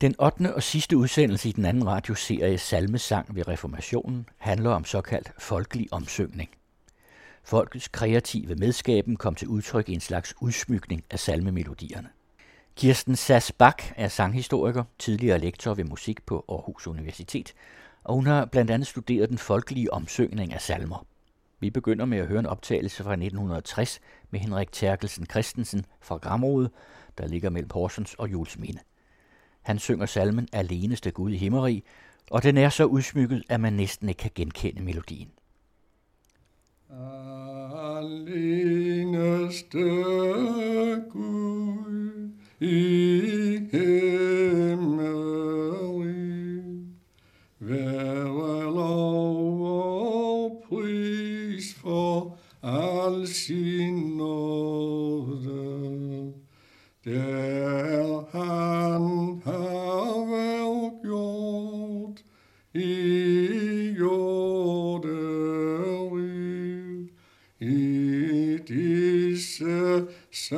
Den 8. og sidste udsendelse i den anden radioserie Salmesang ved Reformationen handler om såkaldt folkelig omsøgning. Folkets kreative medskaben kom til udtryk i en slags udsmykning af salmemelodierne. Kirsten Sass Bak er sanghistoriker, tidligere lektor ved musik på Aarhus Universitet, og hun har blandt andet studeret den folkelige omsøgning af salmer. Vi begynder med at høre en optagelse fra 1960 med Henrik Terkelsen Christensen fra Gramrode, der ligger mellem Horsens og Julesminde. Han synger salmen Aleneste Gud i himmeri, og den er så udsmykket, at man næsten ikke kan genkende melodien. Aleneste Gud i himmeri, være lov og pris for al sin nåde. Der disse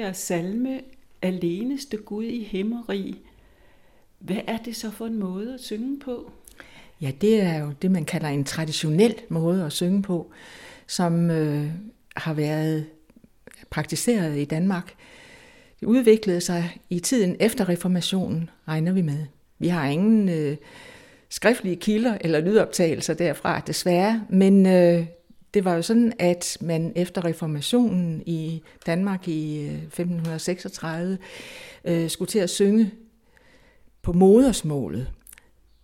her salme, Aleneste Gud i himmerig, hvad er det så for en måde at synge på? Ja, det er jo det, man kalder en traditionel måde at synge på, som øh, har været praktiseret i Danmark. Det udviklede sig i tiden efter reformationen, regner vi med. Vi har ingen øh, skriftlige kilder eller lydoptagelser derfra, desværre, men øh, det var jo sådan, at man efter reformationen i Danmark i øh, 1536 øh, skulle til at synge på modersmålet.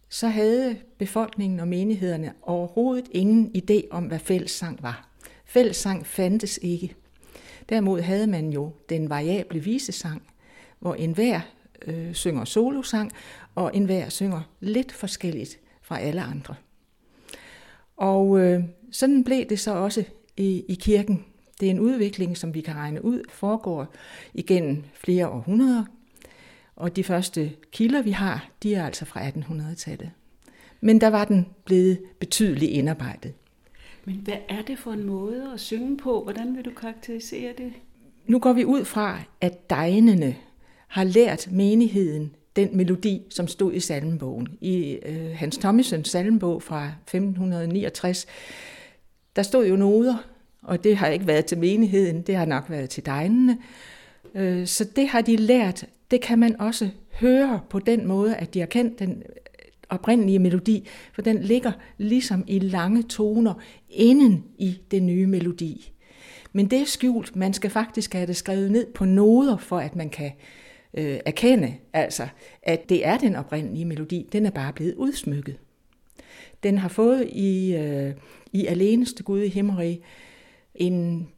Så havde befolkningen og menighederne overhovedet ingen idé om, hvad fællessang var. Fællessang fandtes ikke. Derimod havde man jo den variable visesang, hvor enhver øh, synger solosang, og enhver synger lidt forskelligt fra alle andre. Og øh, sådan blev det så også i, i kirken. Det er en udvikling, som vi kan regne ud, foregår igennem flere århundreder. Og de første kilder, vi har, de er altså fra 1800-tallet. Men der var den blevet betydeligt indarbejdet. Men hvad er det for en måde at synge på? Hvordan vil du karakterisere det? Nu går vi ud fra, at degnene har lært menigheden den melodi, som stod i salmebogen. I øh, Hans Thomasens salmbog fra 1569, der stod jo noder, og det har ikke været til menigheden, det har nok været til degnene. Øh, så det har de lært. Det kan man også høre på den måde, at de har kendt den oprindelige melodi, for den ligger ligesom i lange toner inden i den nye melodi. Men det er skjult. Man skal faktisk have det skrevet ned på noder, for at man kan øh, Øh, erkende, altså, at det er den oprindelige melodi. Den er bare blevet udsmykket. Den har fået i, øh, i aleneste Gud i himmeri en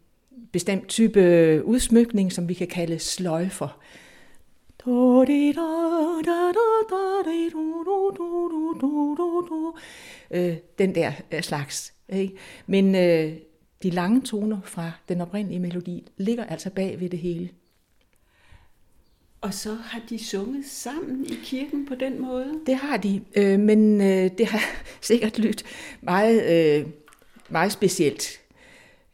bestemt type udsmykning, som vi kan kalde sløjfer. Øh, den der øh, slags. Ikke? Men øh, de lange toner fra den oprindelige melodi ligger altså bag ved det hele. Og så har de sunget sammen i kirken på den måde? Det har de, øh, men øh, det har sikkert lyttet meget, øh, meget specielt.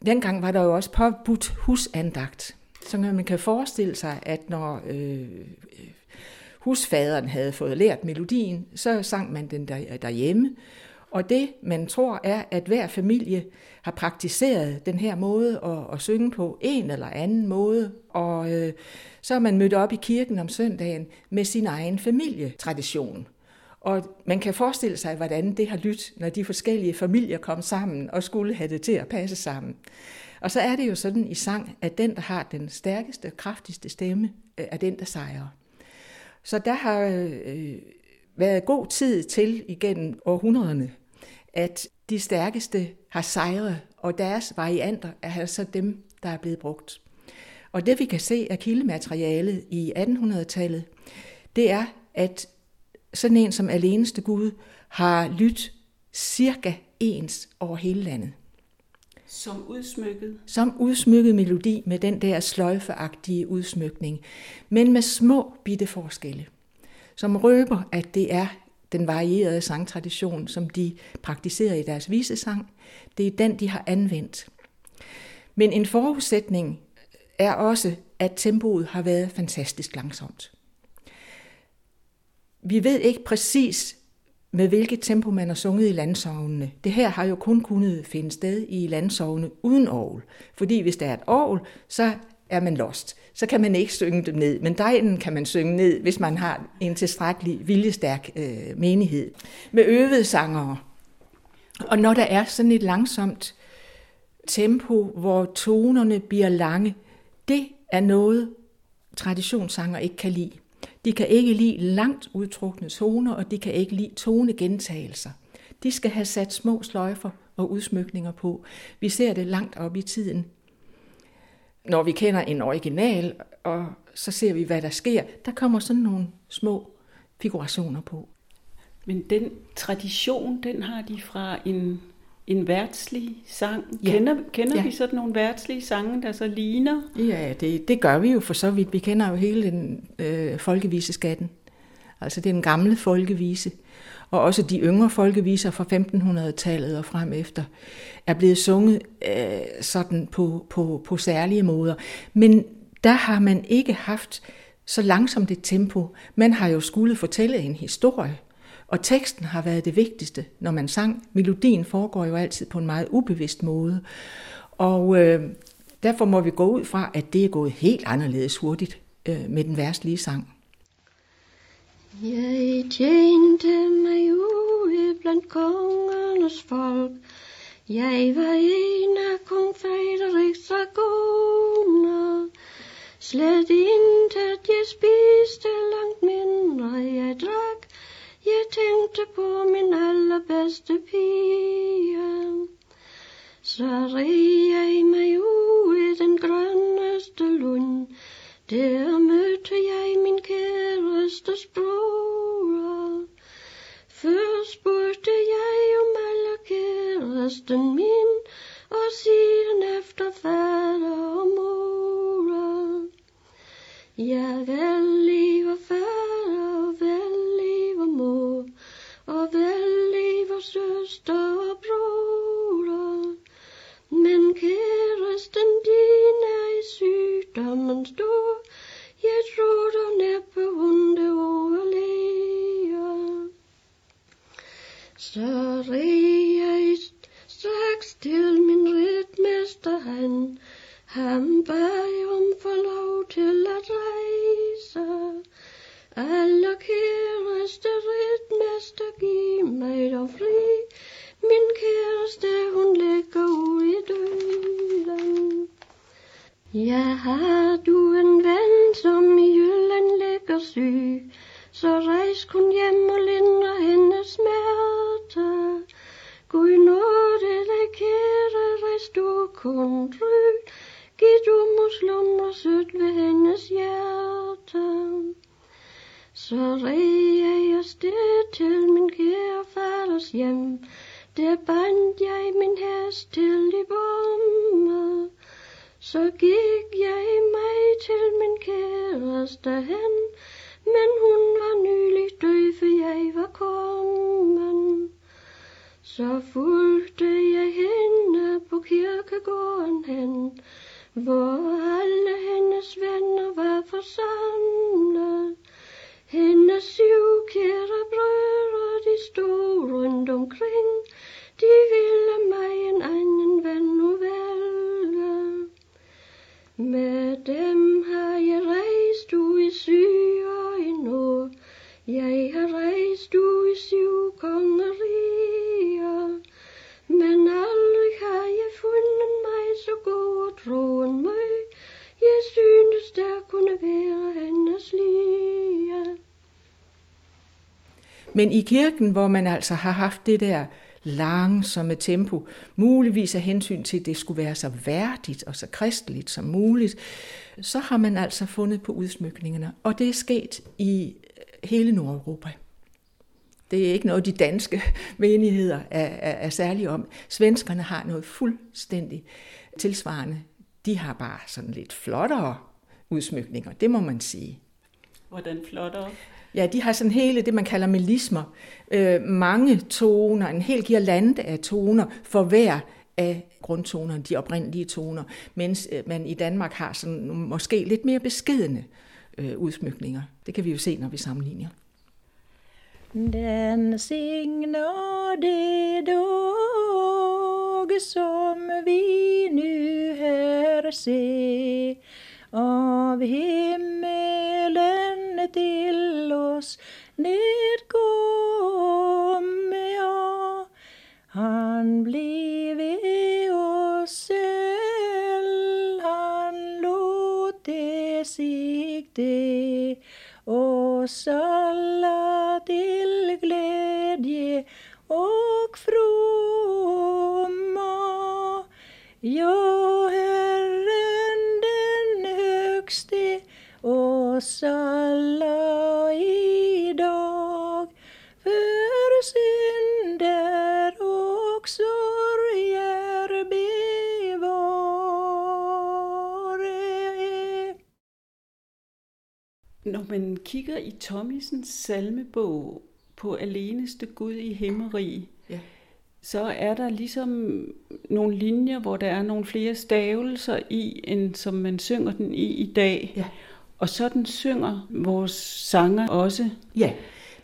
Dengang var der jo også påbudt husandagt. Så man kan forestille sig, at når øh, husfaderen havde fået lært melodien, så sang man den der, derhjemme. Og det, man tror, er, at hver familie har praktiseret den her måde at, at synge på en eller anden måde. Og øh, så er man mødt op i kirken om søndagen med sin egen familietradition. Og man kan forestille sig, hvordan det har lyttet, når de forskellige familier kom sammen og skulle have det til at passe sammen. Og så er det jo sådan i sang, at den, der har den stærkeste og kraftigste stemme, øh, er den, der sejrer. Så der har øh, været god tid til igennem århundrederne, at de stærkeste har sejret, og deres varianter er altså dem, der er blevet brugt. Og det vi kan se af kildematerialet i 1800-tallet, det er, at sådan en som aleneste Gud har lyttet cirka ens over hele landet. Som udsmykket? Som udsmykket melodi med den der sløjfeagtige udsmykning, men med små bitte forskelle, som røber, at det er den varierede sangtradition, som de praktiserer i deres visesang. Det er den, de har anvendt. Men en forudsætning er også, at tempoet har været fantastisk langsomt. Vi ved ikke præcis, med hvilket tempo man har sunget i landsovnene. Det her har jo kun kunnet finde sted i landsovne uden ovl. Fordi hvis der er et ovl, så er man lost. Så kan man ikke synge dem ned. Men dejen kan man synge ned, hvis man har en tilstrækkelig viljestærk øh, menighed. Med øvede sangere. Og når der er sådan et langsomt tempo, hvor tonerne bliver lange, det er noget, traditionssanger ikke kan lide. De kan ikke lide langt udtrukne toner, og de kan ikke lide tonegentagelser. De skal have sat små sløjfer og udsmykninger på. Vi ser det langt op i tiden. Når vi kender en original, og så ser vi, hvad der sker, der kommer sådan nogle små figurationer på. Men den tradition, den har de fra en en værtslig sang. Ja. Kender, kender Ja. vi sådan nogle værtslige sange, der så ligner? Ja, det, det gør vi jo for så vidt. Vi kender jo hele den øh, folkeviseskatten. Altså det er den gamle folkevise. Og også de yngre folkeviser fra 1500-tallet og frem efter er blevet sunget øh, sådan på, på, på særlige måder. Men der har man ikke haft så langsomt et tempo. Man har jo skulle fortælle en historie. Og teksten har været det vigtigste, når man sang. Melodien foregår jo altid på en meget ubevidst måde. Og øh, derfor må vi gå ud fra, at det er gået helt anderledes hurtigt øh, med den værstlige sang. Jeg tjente mig ude blandt kongernes folk. Jeg var en af kong Frederiks dragoner. Slet intet jeg spiste langt mindre jeg drak. Jeg tænkte på min allerbedste pige. Så rig jeg mig ud i den grønneste lund. Der mødte jeg min kærestes bror. Først spurgte jeg om alle kæresten min, og siden efter fader og mor. Jeg vil lever fader, Så gik jeg mig til min kæreste hen, men hun var nylig død, for jeg var kommen. Så fulgte jeg hende på kirkegården hen, hvor alle hendes venner var forsamlet. Hendes syv kære brødre, de stod rundt omkring, de ville mig en anden ven nu være. Med dem har jeg rejst ud i syd og i nord. Jeg har rejst ud i syv kongeriger. Men aldrig har jeg fundet mig så god og troen mig. Jeg synes, der kunne være hendes lige. Men i kirken, hvor man altså har haft det der langsomme tempo, muligvis af hensyn til, at det skulle være så værdigt og så kristeligt som muligt, så har man altså fundet på udsmykningerne. Og det er sket i øh, hele Nordeuropa. Det er ikke noget, de danske menigheder er, er, er særlige om. Svenskerne har noget fuldstændig tilsvarende. De har bare sådan lidt flottere udsmykninger, det må man sige. Hvordan flottere? Ja, de har sådan hele det, man kalder melismer. Øh, mange toner, en hel girlande af toner for hver af grundtonerne, de oprindelige toner, mens øh, man i Danmark har sådan måske lidt mere beskedende øh, udsmykninger. Det kan vi jo se, når vi sammenligner. Den signade dag som vi nu her se av himmelen till oss nedkom. Han blev oss selv, han låte sig det os alla till glädje och fromma. Ja, Herren den högste oss alla Når man kigger i Thomisens salmebog på Aleneste Gud i himmerig, Ja. så er der ligesom nogle linjer, hvor der er nogle flere stavelser i, end som man synger den i i dag. Ja. Og sådan synger vores sanger også. Ja,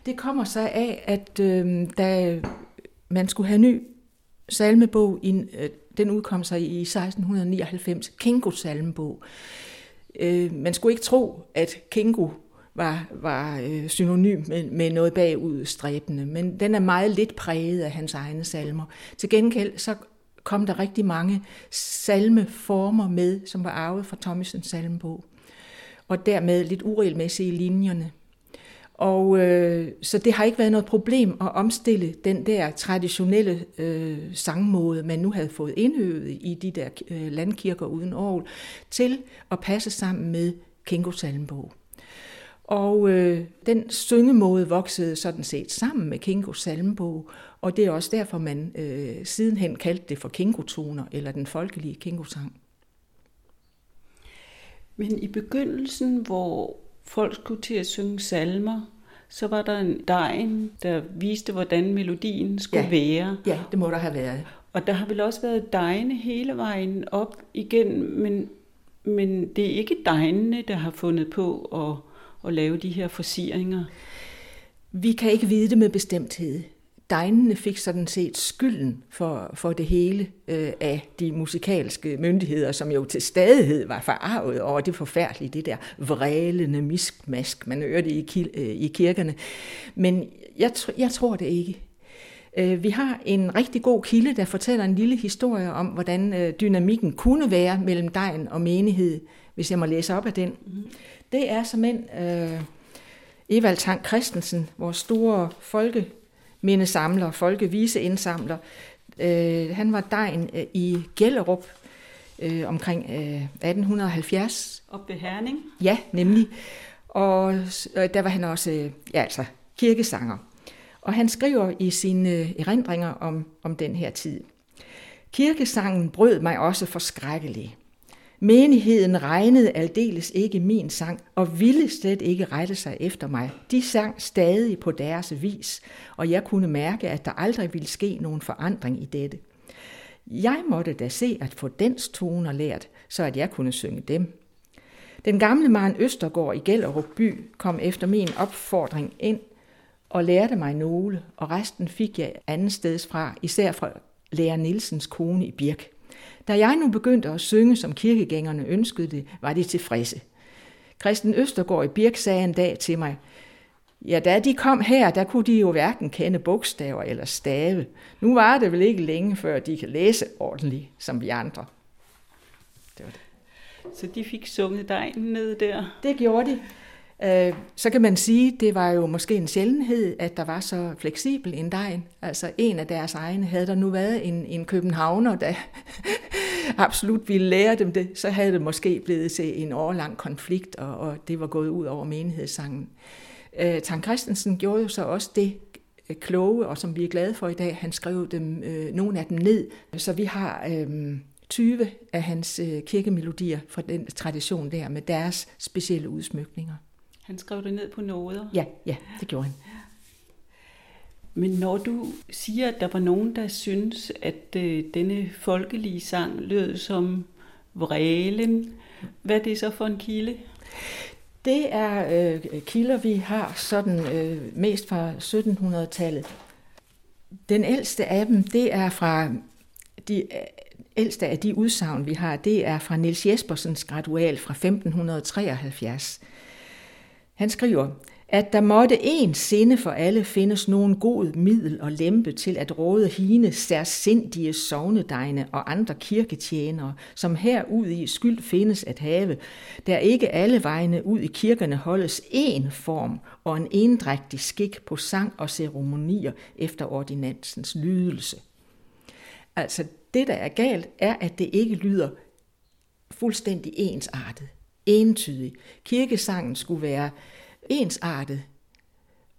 det kommer så af, at øh, da man skulle have ny salmebog, i, øh, den udkom sig i 1699, Kingo salmebog. Øh, man skulle ikke tro, at Kingo var, var øh, synonym med, med noget bagudstræbende, men den er meget lidt præget af hans egne salmer. Til gengæld så kom der rigtig mange salmeformer med, som var arvet fra Thomasens salmebog, og dermed lidt uregelmæssige i linjerne. Og øh, så det har ikke været noget problem at omstille den der traditionelle øh, sangmåde, man nu havde fået indøvet i de der øh, landkirker uden orgel, til at passe sammen med Kingo salmebog. Og øh, den syngemåde voksede sådan set sammen med Kingos salmbog, og det er også derfor, man øh, sidenhen kaldte det for Kingo-toner, eller den folkelige Kingo-sang. Men i begyndelsen, hvor folk skulle til at synge salmer, så var der en dejen, der viste, hvordan melodien skulle Ja. være. Ja, det må der have været. Og der har vel også været dejene hele vejen op igen, men, men det er ikke dejene, der har fundet på at, at lave de her forsieringer. Vi kan ikke vide det med bestemthed. Degnene fik sådan set skylden for, for det hele øh, af de musikalske myndigheder, som jo til stadighed var forarvet over det forfærdelige, det der vrælende miskmask, man hørte i, kil- øh, i kirkerne. Men jeg, tr- jeg tror det ikke. Øh, Vi har en rigtig god kilde, der fortæller en lille historie om, hvordan øh, dynamikken kunne være mellem dejen og menighed, hvis jeg må læse op af den. Det er som en øh, Evald Tang Christensen, vores store folkemindesamler, folkeviseindsamler. Øh, han var dejen øh, i Gellerup øh, omkring øh, 1870, Op ved Herning. Ja, nemlig. Og øh, der var han også øh, ja, altså, kirkesanger. Og han skriver i sine øh, erindringer om, om den her tid. Kirkesangen brød mig også forskrækkelig. Menigheden regnede aldeles ikke min sang, og ville slet ikke rette sig efter mig. De sang stadig på deres vis, og jeg kunne mærke, at der aldrig ville ske nogen forandring i dette. Jeg måtte da se at få dens toner lært, så at jeg kunne synge dem. Den gamle Maren Østergaard i Gellerup by kom efter min opfordring ind og lærte mig nogle, og resten fik jeg anden steds fra, især fra lærer Nielsens kone i Birk. Da jeg nu begyndte at synge, som kirkegængerne ønskede det, var de tilfredse. Christen Østergaard i Birk sagde en dag til mig, Ja, da de kom her, der kunne de jo hverken kende bogstaver eller stave. Nu var det vel ikke længe, før de kan læse ordentligt, som vi andre. Det var det. Så de fik sunget dejen ned der. Det gjorde de. Øh, så kan man sige, det var jo måske en sjældenhed, at der var så fleksibel en dej. Altså en af deres egne, havde der nu været en, en københavner, der absolut ville lære dem det, så havde det måske blevet til en årlang konflikt, og, og det var gået ud over menighedssangen. Øh, Tang Christensen gjorde jo så også det øh, kloge, og som vi er glade for i dag, han skrev dem, øh, nogle af dem ned, så vi har øh, 20 af hans øh, kirkemelodier fra den tradition der, med deres specielle udsmykninger. Han skrev det ned på noder. Ja, ja, det gjorde han. Men når du siger, at der var nogen, der synes, at øh, denne folkelige sang lød som vrelen, hvad er det så for en kilde? Det er øh, kilder, vi har sådan øh, mest fra 1700-tallet. Den ældste af dem, det er fra de ældste af de udsagn, vi har, det er fra Niels Jespersens gradual fra 1573. Han skriver, at der måtte en sinde for alle findes nogen god middel og lempe til at råde hine særsindige sovnedegne og andre kirketjenere, som her ud i skyld findes at have, der ikke alle vegne ud i kirkerne holdes en form og en endrægtig skik på sang og ceremonier efter ordinansens lydelse. Altså det, der er galt, er, at det ikke lyder fuldstændig ensartet, entydig. Kirkesangen skulle være ensartet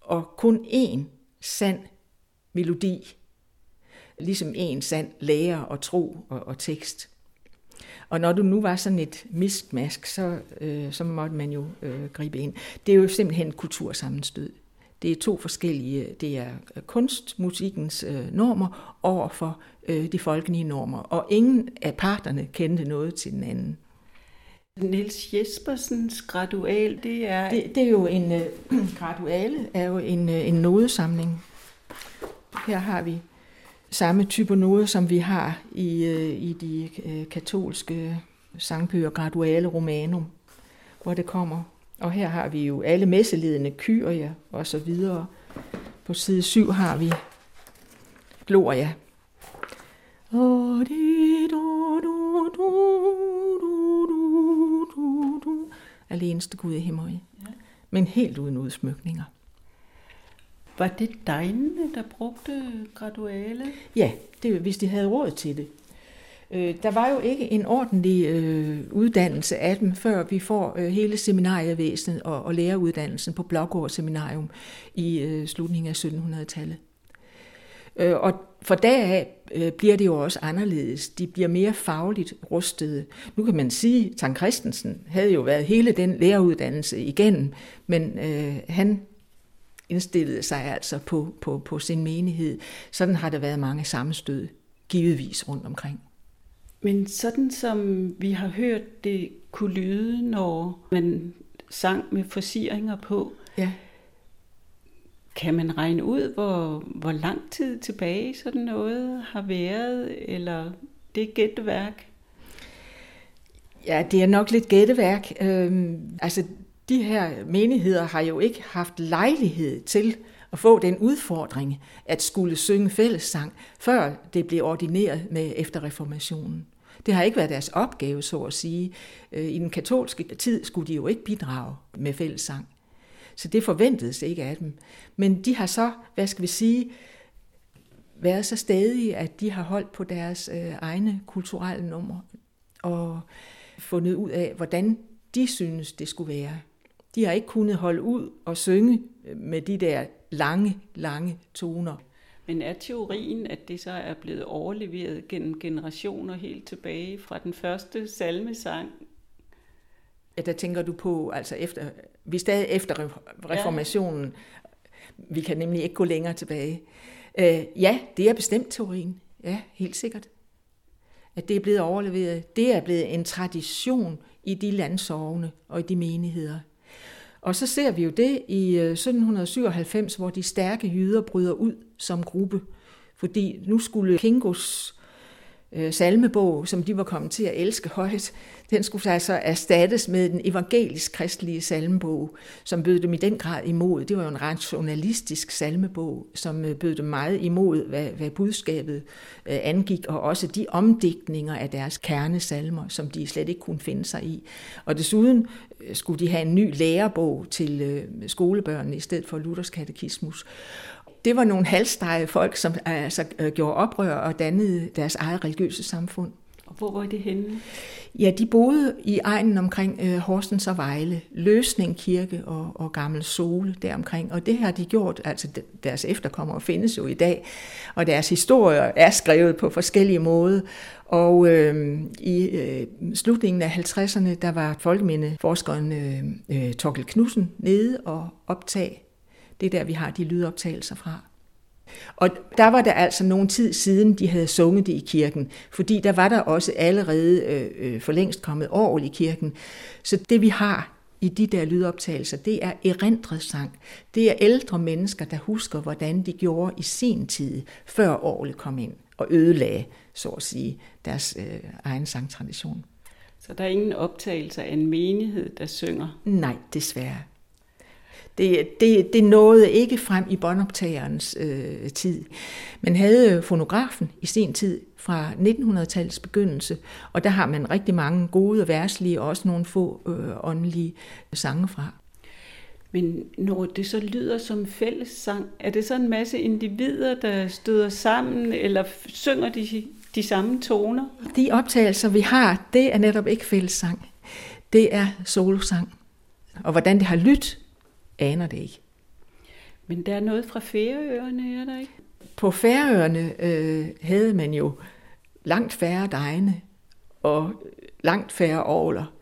og kun én sand melodi, ligesom en sand lære og tro og, og tekst. Og når du nu var sådan et miskmask, så, øh, så måtte man jo øh, gribe ind. Det er jo simpelthen kultursammenstød. Det er to forskellige, det er øh, kunstmusikkens øh, normer over for øh, de folkelige normer, og ingen af parterne kendte noget til den anden. Niels Jespersens gradual, det er... Det, det er jo en... Øh, graduale er jo en, øh, en nodesamling. Her har vi samme type noder, som vi har i, øh, i de øh, katolske sangbøger, graduale romanum, hvor det kommer. Og her har vi jo alle messeledende kyrier og så videre. På side 7 har vi Gloria. Og det aleneste Gud i himmel. Ja. Men helt uden udsmykninger. Var det degnene, der brugte graduale? Ja, det, hvis de havde råd til det. Øh, der var jo ikke en ordentlig øh, uddannelse af dem, før vi får øh, hele seminarievæsenet og, og læreruddannelsen på Blågård Seminarium i øh, slutningen af 1700-tallet. Øh, og for deraf øh, bliver det jo også anderledes. De bliver mere fagligt rustede. Nu kan man sige, at Tang Christensen havde jo været hele den læreruddannelse igennem, men øh, han indstillede sig altså på, på, på sin menighed. Sådan har der været mange sammenstød, givetvis rundt omkring. Men sådan som vi har hørt det kunne lyde, når man sang med forsieringer på, ja kan man regne ud, hvor, hvor lang tid tilbage sådan noget har været, eller det er gætteværk? Ja, det er nok lidt gætteværk. Øhm, altså, de her menigheder har jo ikke haft lejlighed til at få den udfordring at skulle synge fællessang, før det blev ordineret med efterreformationen. Det har ikke været deres opgave, så at sige. Øh, I den katolske tid skulle de jo ikke bidrage med fællessang. Så det forventedes ikke af dem. Men de har så, hvad skal vi sige, været så stadige, at de har holdt på deres øh, egne kulturelle nummer og fundet ud af, hvordan de synes, det skulle være. De har ikke kunnet holde ud og synge øh, med de der lange, lange toner. Men er teorien, at det så er blevet overleveret gennem generationer helt tilbage fra den første salmesang Ja, der tænker du på, altså efter, vi er stadig efter reformationen. Ja. Vi kan nemlig ikke gå længere tilbage. Øh, ja, det er bestemt teorien. Ja, helt sikkert. At det er blevet overleveret. Det er blevet en tradition i de landsovne og i de menigheder. Og så ser vi jo det i øh, 1797, hvor de stærke jyder bryder ud som gruppe. Fordi nu skulle Kingos øh, salmebog, som de var kommet til at elske højt, den skulle altså erstattes med den evangelisk-kristelige salmebog, som bød dem i den grad imod. Det var jo en rationalistisk salmebog, som øh, bød dem meget imod, hvad, hvad budskabet øh, angik, og også de omdigtninger af deres kernesalmer, som de slet ikke kunne finde sig i. Og desuden øh, skulle de have en ny lærebog til øh, skolebørnene i stedet for Luthers katekismus det var nogle halvstege folk, som altså gjorde oprør og dannede deres eget religiøse samfund. Og hvor var det henne? Ja, de boede i egnen omkring øh, Horsens og Vejle, Løsning Kirke og, og Gammel Sole deromkring. Og det har de gjort, altså deres efterkommere findes jo i dag, og deres historier er skrevet på forskellige måder. Og øh, i øh, slutningen af 50'erne, der var folkemindeforskeren øh, øh, Torkel Knudsen nede og optag. Det er der, vi har de lydoptagelser fra. Og der var der altså nogen tid siden, de havde sunget det i kirken, fordi der var der også allerede øh, øh for længst kommet orgel i kirken. Så det vi har i de der lydoptagelser, det er erindret sang. Det er ældre mennesker, der husker, hvordan de gjorde i sin tid, før orgelet kom ind og ødelagde, så at sige, deres øh, egen sangtradition. Så der er ingen optagelse af en menighed, der synger? Nej, desværre. Det, det, det nåede ikke frem i båndoptagerens øh, tid. Man havde fonografen i sin tid fra 1900-tallets begyndelse, og der har man rigtig mange gode verslige og også nogle få øh, åndelige sange fra. Men når det så lyder som fællessang, er det så en masse individer, der støder sammen, eller synger de de samme toner? De optagelser, vi har, det er netop ikke fællessang. Det er solosang. Og hvordan det har lyttet, aner det ikke. Men der er noget fra Færøerne, er der ikke? På Færøerne øh, havde man jo langt færre degne og langt færre årler.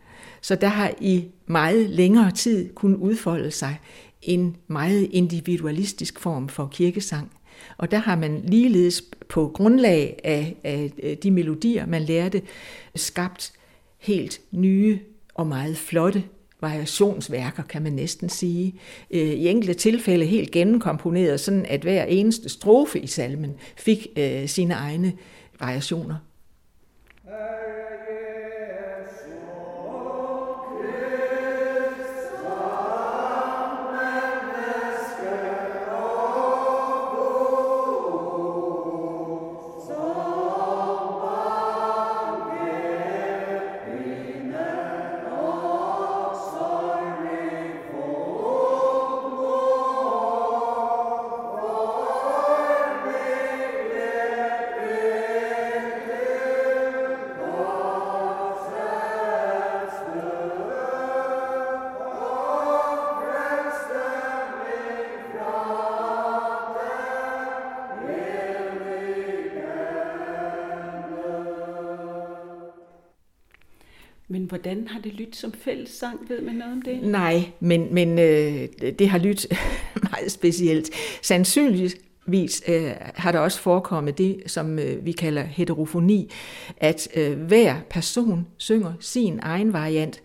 Så der har i meget længere tid kun udfolde sig en meget individualistisk form for kirkesang. Og der har man ligeledes på grundlag af, af de melodier, man lærte, skabt helt nye og meget flotte variationsværker, kan man næsten sige. Øh, I enkelte tilfælde helt gennemkomponeret, sådan at hver eneste strofe i salmen fik øh, sine egne variationer. Hey. Hvordan har det lyttet som fællessang? Ved man noget om det? Nej, men, men øh, det har lyttet meget specielt. Sandsynligvis øh, har der også forekommet det, som øh, vi kalder heterofoni, at øh, hver person synger sin egen variant,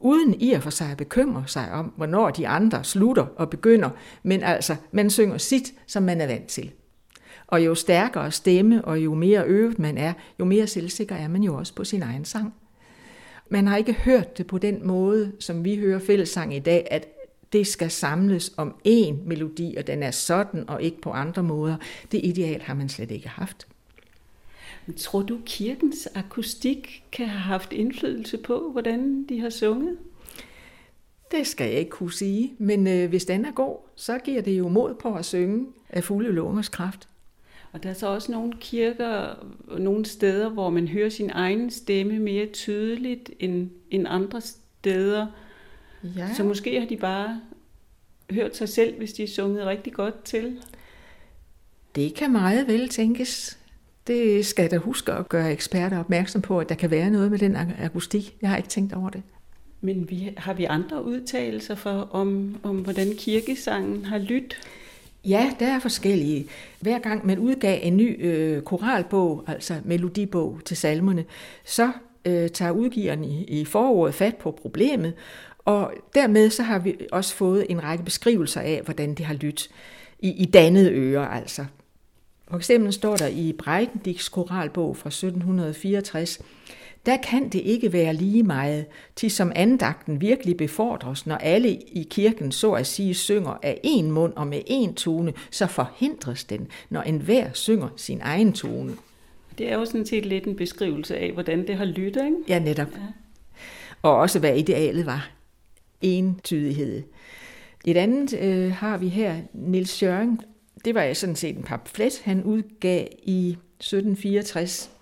uden i og for sig at bekymre sig om, hvornår de andre slutter og begynder, men altså, man synger sit, som man er vant til. Og jo stærkere stemme, og jo mere øvet man er, jo mere selvsikker er man jo også på sin egen sang. Man har ikke hørt det på den måde, som vi hører fællessang i dag, at det skal samles om én melodi, og den er sådan og ikke på andre måder. Det ideal har man slet ikke haft. Men tror du, kirkens akustik kan have haft indflydelse på, hvordan de har sunget? Det skal jeg ikke kunne sige, men øh, hvis den er god, så giver det jo mod på at synge af fulde lungers kraft. Og der er så også nogle kirker, nogle steder, hvor man hører sin egen stemme mere tydeligt end, end andre steder. Ja. Så måske har de bare hørt sig selv, hvis de er sunget rigtig godt til. Det kan meget vel tænkes. Det skal der huske at gøre eksperter opmærksom på, at der kan være noget med den akustik. Jeg har ikke tænkt over det. Men vi, har vi andre udtalelser for, om, om hvordan kirkesangen har lyttet? Ja, der er forskellige. Hver gang man udgav en ny øh, koralbog, altså melodibog til salmerne, så øh, tager udgiveren i, i foråret fat på problemet, og dermed så har vi også fået en række beskrivelser af, hvordan det har lyttet i, i dannede ører, altså For eksempel står der i Breitendiks koralbog fra 1764, der kan det ikke være lige meget, til som andagten virkelig befordres, når alle i kirken så at sige synger af en mund og med en tone, så forhindres den, når enhver synger sin egen tone. Det er jo sådan set lidt en beskrivelse af, hvordan det har lyttet, ikke? Ja, netop. Ja. Og også hvad idealet var. Entydighed. Et andet øh, har vi her, Nils Schøring. Det var sådan set en pamflet, han udgav i 1764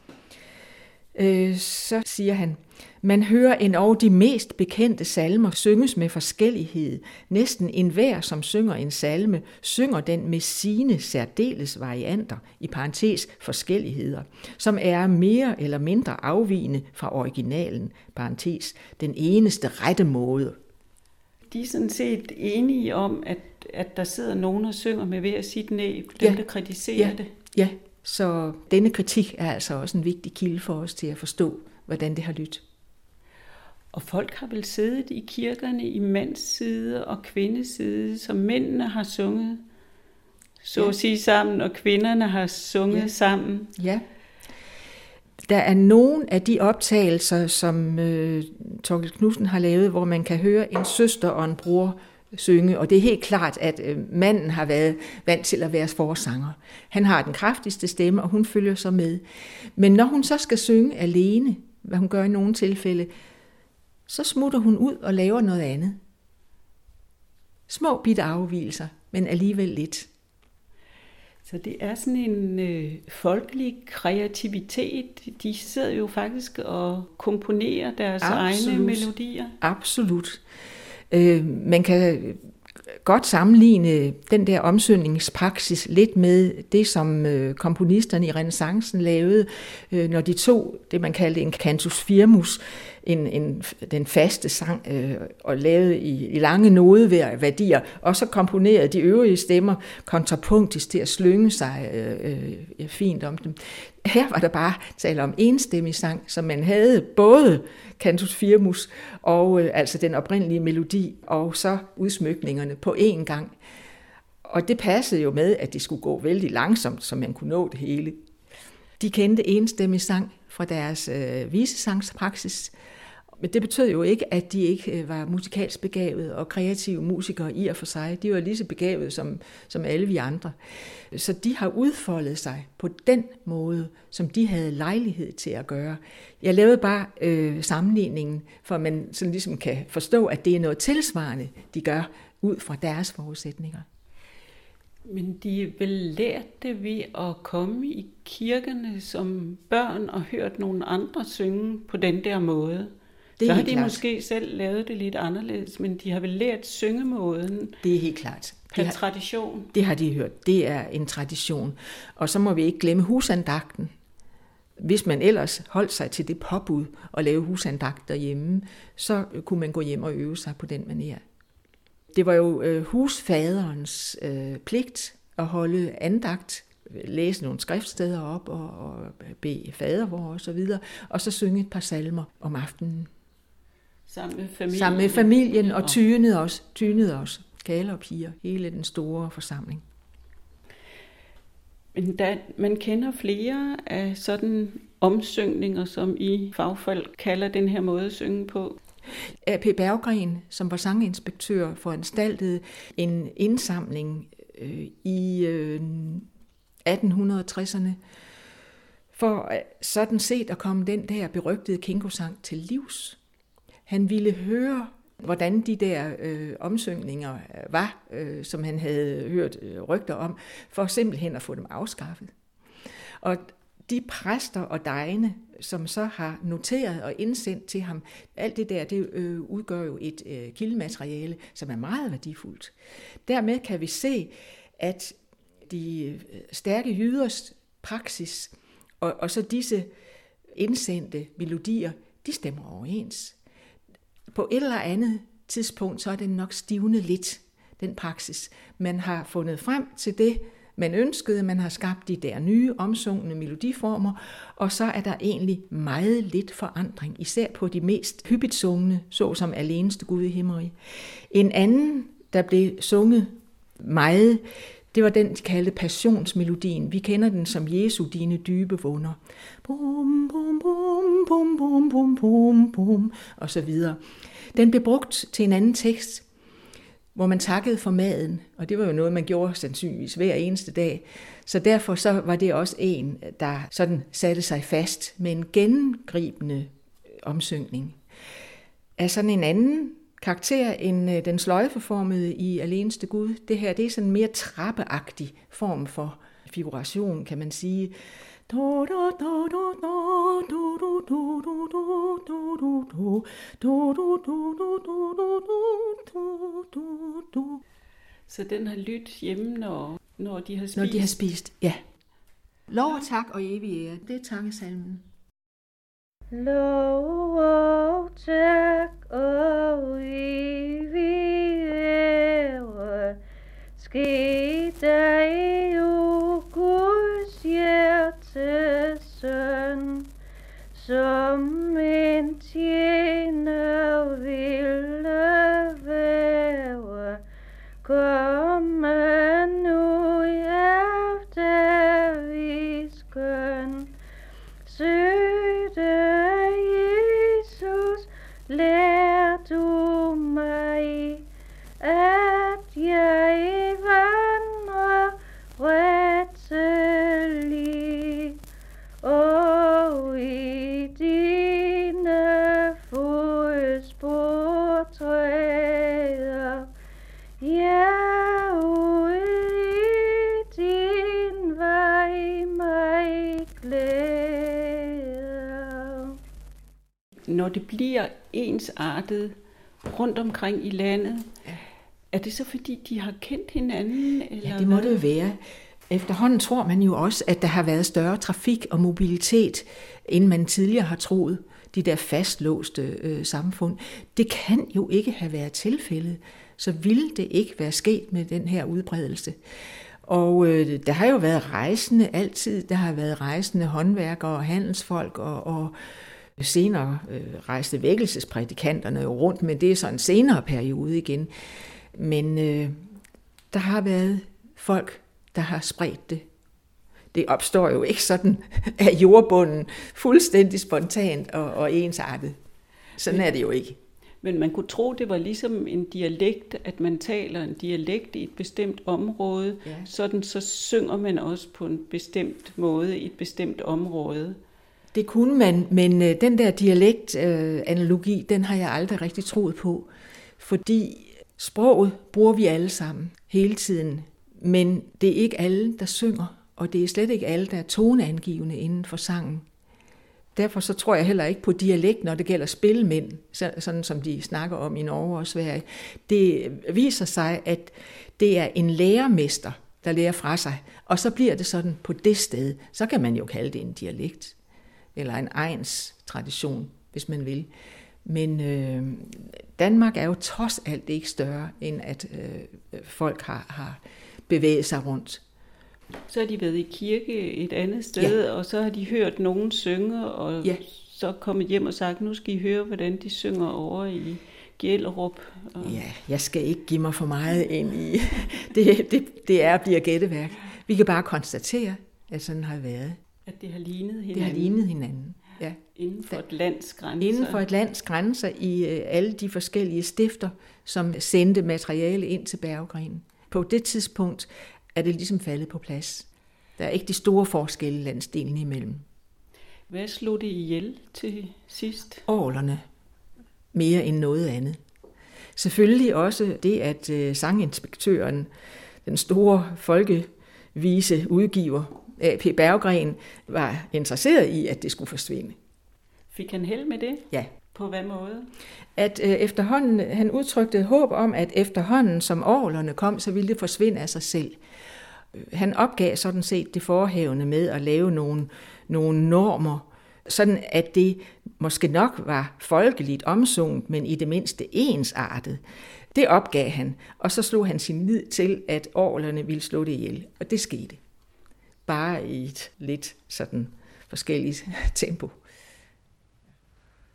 øh, så siger han, man hører endog de mest bekendte salmer synges med forskellighed. Næsten enhver, som synger en salme, synger den med sine særdeles varianter, i parentes forskelligheder, som er mere eller mindre afvigende fra originalen, parentes den eneste rette måde. De er sådan set enige om, at, at der sidder nogen og synger med hver sit næb, dem ja. der kritiserer ja. det. Ja, så denne kritik er altså også en vigtig kilde for os til at forstå, hvordan det har lyttet. Og folk har vel siddet i kirkerne i mands side og kvindes side, som mændene har sunget, så ja. at sige sammen, og kvinderne har sunget ja. sammen. Ja. Der er nogle af de optagelser, som øh, Torkel Knudsen har lavet, hvor man kan høre en søster og en bror synge, og det er helt klart, at øh, manden har været vant til at være forsanger. Han har den kraftigste stemme, og hun følger så med. Men når hun så skal synge alene, hvad hun gør i nogle tilfælde, så smutter hun ud og laver noget andet. Små bitte afvielser, men alligevel lidt. Så det er sådan en øh, folkelig kreativitet. De sidder jo faktisk og komponerer deres Absolut. egne melodier. Absolut. Øh, man kan godt sammenligne den der omsøgningspraksis lidt med det, som øh, komponisterne i renaissancen lavede, øh, når de tog det, man kaldte en cantus firmus, en, en, den faste sang, øh, og lavede i, i lange nodeværdier, og så komponerede de øvrige stemmer kontrapunktisk til at slynge sig øh, øh, fint om dem. Her var der bare tale om enstemmig sang, som man havde både cantus firmus og øh, altså den oprindelige melodi, og så udsmykningerne på én gang. Og det passede jo med, at det skulle gå vældig langsomt, så man kunne nå det hele. De kendte enstemmig sang fra deres øh, visesangspraksis, men det betød jo ikke, at de ikke øh, var musikalsk begavede og kreative musikere i og for sig. De var lige så begavede som, som alle vi andre. Så de har udfoldet sig på den måde, som de havde lejlighed til at gøre. Jeg lavede bare øh, sammenligningen, for man sådan ligesom kan forstå, at det er noget tilsvarende, de gør ud fra deres forudsætninger. Men de er vel lært det ved at komme i kirkerne som børn og hørt nogle andre synge på den der måde. Det så har de klart. måske selv lavet det lidt anderledes, men de har vel lært syngemåden. Det er helt klart. Per har, tradition. Det har de hørt. Det er en tradition. Og så må vi ikke glemme husandagten. Hvis man ellers holdt sig til det påbud og lave husandagt derhjemme, så kunne man gå hjem og øve sig på den manier. Det var jo øh, husfaderens øh, pligt at holde andagt, læse nogle skriftsteder op og, og bede fadervor og så videre, og så synge et par salmer om aftenen. Sammen med familien. Sammen med familien og tynede os, tynede os, kale og piger, hele den store forsamling. Men da, man kender flere af sådan omsyngninger, som I fagfolk kalder den her måde at synge på. A.P. Berggren, som var sanginspektør, foranstaltede en indsamling øh, i øh, 1860'erne for sådan set at komme den der berygtede kinkosang til livs. Han ville høre, hvordan de der øh, omsyngninger øh, var, øh, som han havde hørt øh, rygter om, for simpelthen at få dem afskaffet. Og de præster og dejne, som så har noteret og indsendt til ham, alt det der, det øh, udgør jo et øh, kildemateriale, som er meget værdifuldt. Dermed kan vi se, at de øh, stærke jyders praksis og, og så disse indsendte melodier, de stemmer overens på et eller andet tidspunkt, så er den nok stivnet lidt, den praksis. Man har fundet frem til det, man ønskede, man har skabt de der nye omsungne melodiformer, og så er der egentlig meget lidt forandring, især på de mest hyppigt sungne, såsom Aleneste Gud i Himmeri. En anden, der blev sunget meget, det var den, de kaldte passionsmelodien. Vi kender den som Jesu dine dybe vunder. Bum, bum, bum, bum, bum, bum, bum, bum, og så videre. Den blev brugt til en anden tekst, hvor man takkede for maden, og det var jo noget, man gjorde sandsynligvis hver eneste dag. Så derfor så var det også en, der sådan satte sig fast med en gennemgribende omsyngning. Af sådan en anden karakter end øh, den sløjformede i Aleneste Gud. Det her det er sådan en mere trappeagtig form for figuration, kan man sige. Så den har lyttet hjemme, når, når de har spist? Når de har spist, ja. Lov og tak og evig ære, det er tankesalmen. Lov tak og evig ære ske dig, o Guds hjertes søn, som en tjener vil det bliver ensartet rundt omkring i landet, er det så fordi, de har kendt hinanden? Eller Ja, det må hvad? det være. Efterhånden tror man jo også, at der har været større trafik og mobilitet, end man tidligere har troet. De der fastlåste øh, samfund. Det kan jo ikke have været tilfældet. Så ville det ikke være sket med den her udbredelse. Og øh, der har jo været rejsende altid. Der har været rejsende håndværkere og handelsfolk og, og senere øh, rejste vækkelsesprædikanterne jo rundt, men det er så en senere periode igen. Men øh, der har været folk, der har spredt det. Det opstår jo ikke sådan af jordbunden, fuldstændig spontant og, og ensartet. Sådan er det jo ikke. Men man kunne tro, det var ligesom en dialekt, at man taler en dialekt i et bestemt område. Ja. Sådan så synger man også på en bestemt måde i et bestemt område. Det kunne man, men øh, den der dialekt-analogi, øh, den har jeg aldrig rigtig troet på. Fordi sproget bruger vi alle sammen hele tiden, men det er ikke alle, der synger, og det er slet ikke alle, der er toneangivende inden for sangen. Derfor så tror jeg heller ikke på dialekt, når det gælder spilmænd, sådan som de snakker om i Norge og Sverige. Det viser sig, at det er en lærermester, der lærer fra sig, og så bliver det sådan på det sted. Så kan man jo kalde det en dialekt, eller en egns tradition, hvis man vil. Men øh, Danmark er jo trods alt ikke større, end at øh, folk har, har bevæget sig rundt. Så har de været i kirke et andet sted, ja. og så har de hørt nogen synge, og Ja. så kommet hjem og sagt, nu skal I høre, hvordan de synger over i Gjellerup. Og... Ja, jeg skal ikke give mig for meget ind i. Det, det, det er bliver gætteværk. Vi kan bare konstatere, at sådan har det været. At det har lignet hinanden. Det har lignet hinanden. Ja. Inden for et lands grænser. Inden for et lands grænser i øh, alle de forskellige stifter, som sendte materiale ind til Berggren. På det tidspunkt er det ligesom faldet på plads. Der er ikke de store forskelle landsdelene imellem. Hvad slog det ihjel til sidst? Årlerne mere end noget andet. Selvfølgelig også det, at øh, sanginspektøren, den store folkevise udgiver, A.P. Berggren, var interesseret i, at det skulle forsvinde. Fik han held med det? Ja, På hvad måde? at øh, efterhånden, han udtrykte håb om, at efterhånden som årlerne kom, så ville det forsvinde af sig selv. Han opgav sådan set det forhævende med at lave nogle, nogle normer, sådan at det måske nok var folkeligt omsunget, men i det mindste ensartet. Det opgav han, og så slog han sin lid til, at årlerne ville slå det ihjel, og det skete. Bare i et lidt sådan forskelligt tempo.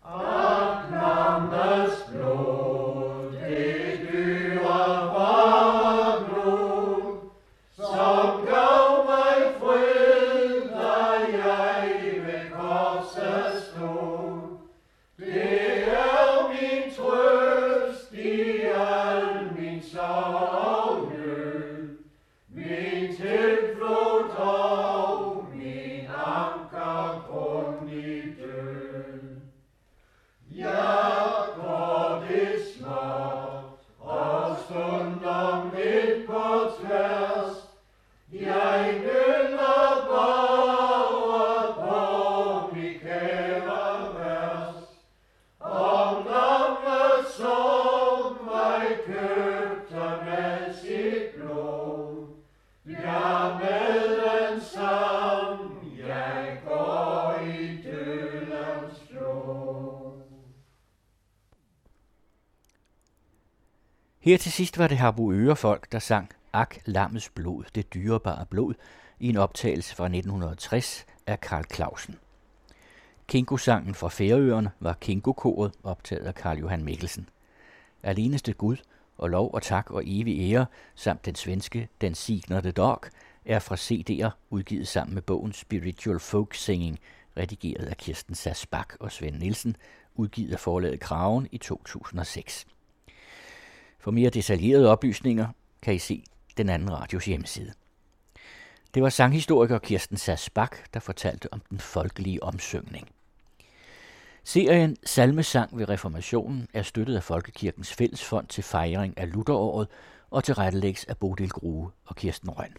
Som Her til sidst var det Harbo folk, der sang Ak, lammets blod, det dyrebare blod, i en optagelse fra 1960 af Karl Clausen. Kinko-sangen fra Færøerne var Kinko-koret, optaget af Karl Johan Mikkelsen. Aleneste Gud og lov og tak og evig ære, samt den svenske Den Signerte Dog, er fra CD'er udgivet sammen med bogen Spiritual Folk Singing, redigeret af Kirsten Sass Bak og Svend Nielsen, udgivet af forlaget Kraven i 2006. For mere detaljerede oplysninger kan I se den anden radios hjemmeside. Det var sanghistoriker Kirsten Sass Bak, der fortalte om den folkelige omsyngning. Serien Salmesang ved Reformationen er støttet af Folkekirkens Fællesfond til fejring af Lutheråret og tilrettelægges af Bodil Grue og Kirsten Røn.